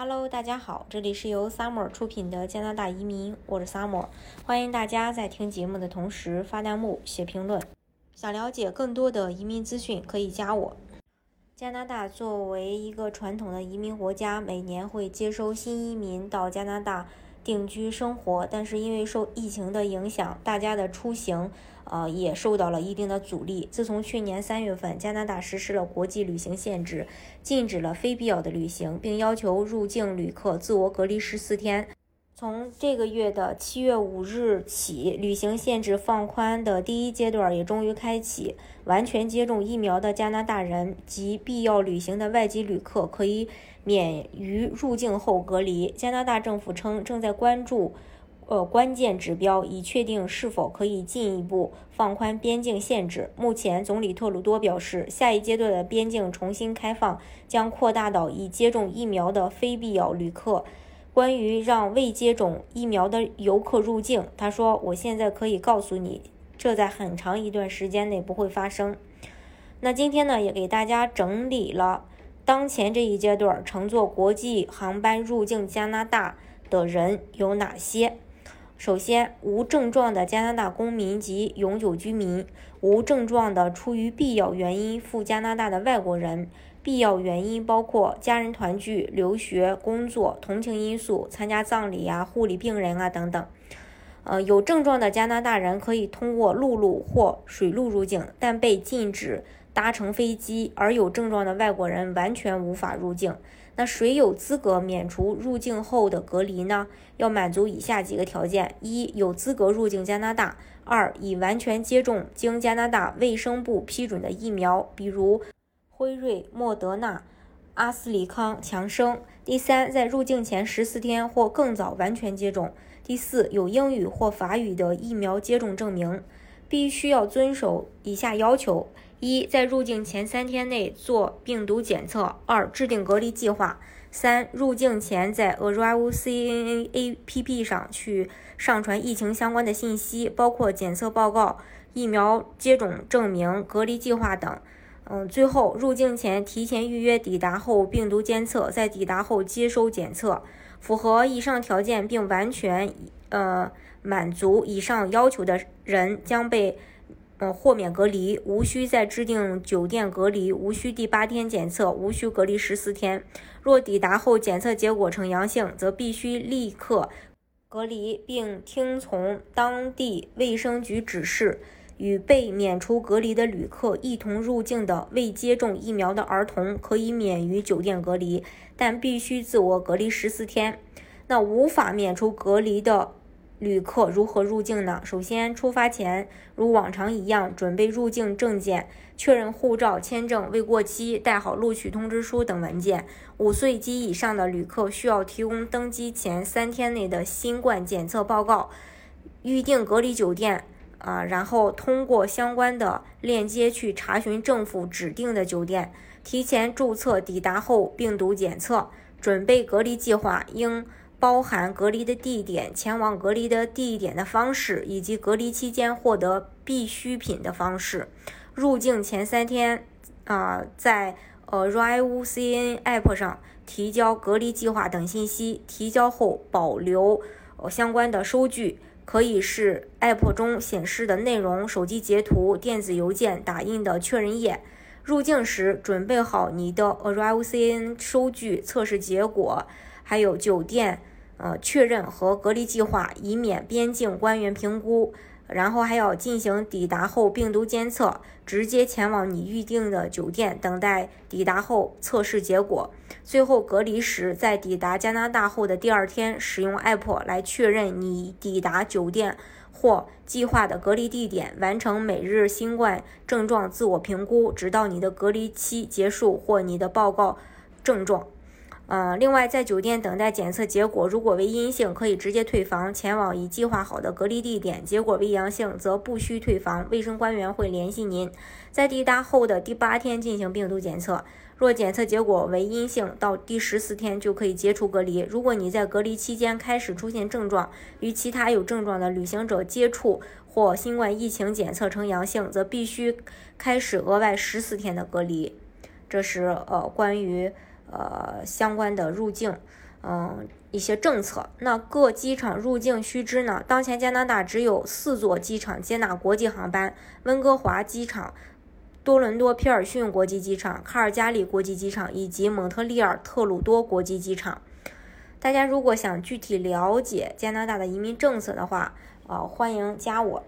Hello，大家好，这里是由 Summer 出品的加拿大移民，我是 Summer，欢迎大家在听节目的同时发弹幕、写评论。想了解更多的移民资讯，可以加我。加拿大作为一个传统的移民国家，每年会接收新移民到加拿大。定居生活，但是因为受疫情的影响，大家的出行，呃，也受到了一定的阻力。自从去年三月份，加拿大实施了国际旅行限制，禁止了非必要的旅行，并要求入境旅客自我隔离十四天。从这个月的七月五日起，旅行限制放宽的第一阶段也终于开启。完全接种疫苗的加拿大人及必要旅行的外籍旅客可以免于入境后隔离。加拿大政府称，正在关注呃关键指标，以确定是否可以进一步放宽边境限制。目前，总理特鲁多表示，下一阶段的边境重新开放将扩大到已接种疫苗的非必要旅客。关于让未接种疫苗的游客入境，他说：“我现在可以告诉你，这在很长一段时间内不会发生。”那今天呢，也给大家整理了当前这一阶段乘坐国际航班入境加拿大的人有哪些。首先，无症状的加拿大公民及永久居民，无症状的出于必要原因赴加拿大的外国人。必要原因包括家人团聚、留学、工作、同情因素、参加葬礼啊、护理病人啊等等。呃，有症状的加拿大人可以通过陆路或水路入境，但被禁止搭乘飞机；而有症状的外国人完全无法入境。那谁有资格免除入境后的隔离呢？要满足以下几个条件：一、有资格入境加拿大；二、已完全接种经加拿大卫生部批准的疫苗，比如。辉瑞、莫德纳、阿斯利康、强生。第三，在入境前十四天或更早完全接种。第四，有英语或法语的疫苗接种证明。必须要遵守以下要求：一，在入境前三天内做病毒检测；二，制定隔离计划；三，入境前在 Arrival CNA APP 上去上传疫情相关的信息，包括检测报告、疫苗接种证明、隔离计划等。嗯，最后入境前提前预约，抵达后病毒监测，在抵达后接收检测，符合以上条件并完全呃满足以上要求的人将被呃豁免隔离，无需再制定酒店隔离，无需第八天检测，无需隔离十四天。若抵达后检测结果呈阳性，则必须立刻隔离，并听从当地卫生局指示。与被免除隔离的旅客一同入境的未接种疫苗的儿童可以免于酒店隔离，但必须自我隔离十四天。那无法免除隔离的旅客如何入境呢？首先，出发前如往常一样准备入境证件，确认护照、签证未过期，带好录取通知书等文件。五岁及以上的旅客需要提供登机前三天内的新冠检测报告，预订隔离酒店。啊，然后通过相关的链接去查询政府指定的酒店，提前注册，抵达后病毒检测，准备隔离计划，应包含隔离的地点、前往隔离的地点的方式，以及隔离期间获得必需品的方式。入境前三天，啊，在呃 Rive CN App 上提交隔离计划等信息，提交后保留呃相关的收据。可以是 App 中显示的内容、手机截图、电子邮件打印的确认页。入境时准备好你的 Arrival CN 收据、测试结果，还有酒店呃确认和隔离计划，以免边境官员评估。然后还要进行抵达后病毒监测，直接前往你预定的酒店，等待抵达后测试结果。最后隔离时，在抵达加拿大后的第二天，使用 App 来确认你抵达酒店或计划的隔离地点，完成每日新冠症状自我评估，直到你的隔离期结束或你的报告症状。呃，另外，在酒店等待检测结果，如果为阴性，可以直接退房，前往已计划好的隔离地点；结果为阳性，则不需退房，卫生官员会联系您，在抵达后的第八天进行病毒检测。若检测结果为阴性，到第十四天就可以解除隔离。如果你在隔离期间开始出现症状，与其他有症状的旅行者接触或新冠疫情检测呈阳性，则必须开始额外十四天的隔离。这是呃关于。呃，相关的入境，嗯一些政策。那各机场入境须知呢？当前加拿大只有四座机场接纳国际航班：温哥华机场、多伦多皮尔逊国际机场、卡尔加里国际机场以及蒙特利尔特鲁多国际机场。大家如果想具体了解加拿大的移民政策的话，呃，欢迎加我。